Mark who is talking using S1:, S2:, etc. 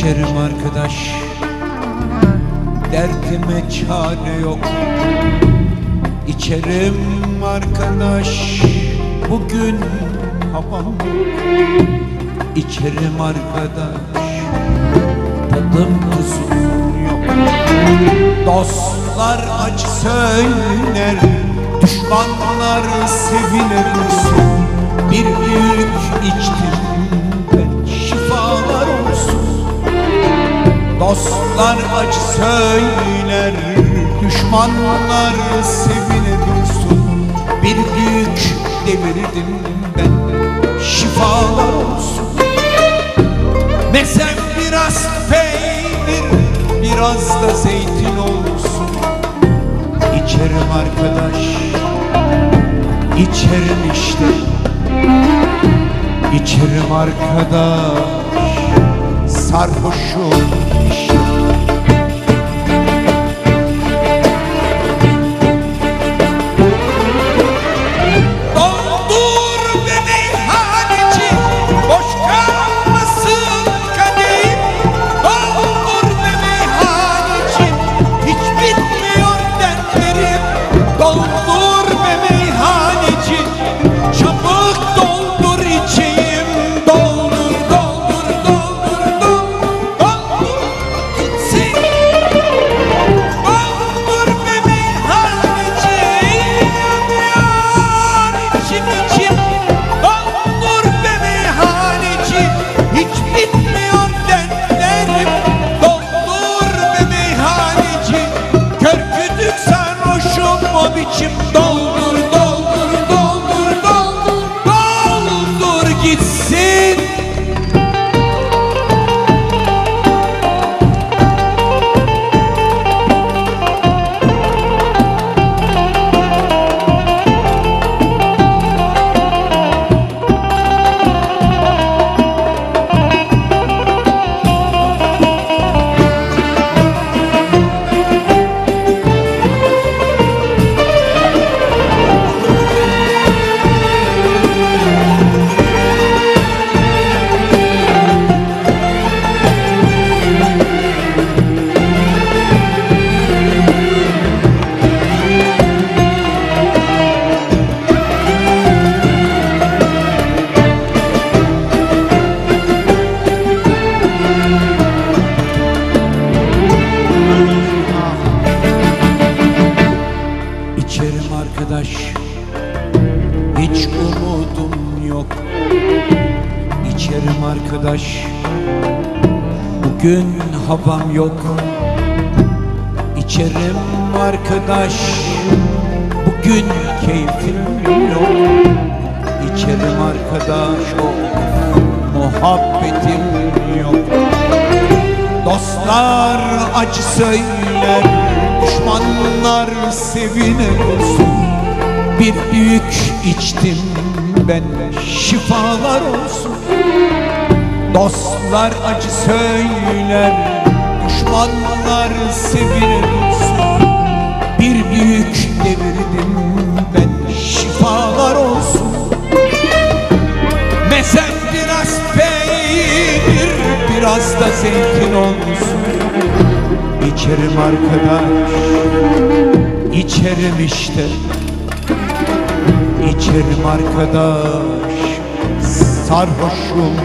S1: İçerim arkadaş. Derdime çare yok. İçerim arkadaş. Bugün havam İçerim arkadaş. Tadım tuzum yok. Dostlar acı söyler. Düşmanlar sevinir Bir büyük içtim Dostlar acı söyler Düşmanlar sevinir Bir büyük devirdim ben şifalar olsun. Mesem biraz peynir Biraz da zeytin olsun. İçerim arkadaş İçerim işte. İçerim arkadaş Sarhoşum sarhoşum o biçim Doldur İçerim arkadaş. Bugün havam yok. İçerim arkadaş. Bugün keyfim yok. İçerim arkadaş o Muhabbetim yok. Dostlar acı söyler Düşmanlar sevinir. Bir büyük içtim ben şifalar olsun. Dostlar acı söyler Düşmanlar sevinir olsun Bir büyük devirdim ben şifalar olsun. Mesela biraz peynir Biraz da zeytin olsun. İçerim arkadaş İçerim işte İçerim arkadaş. Sarhoşum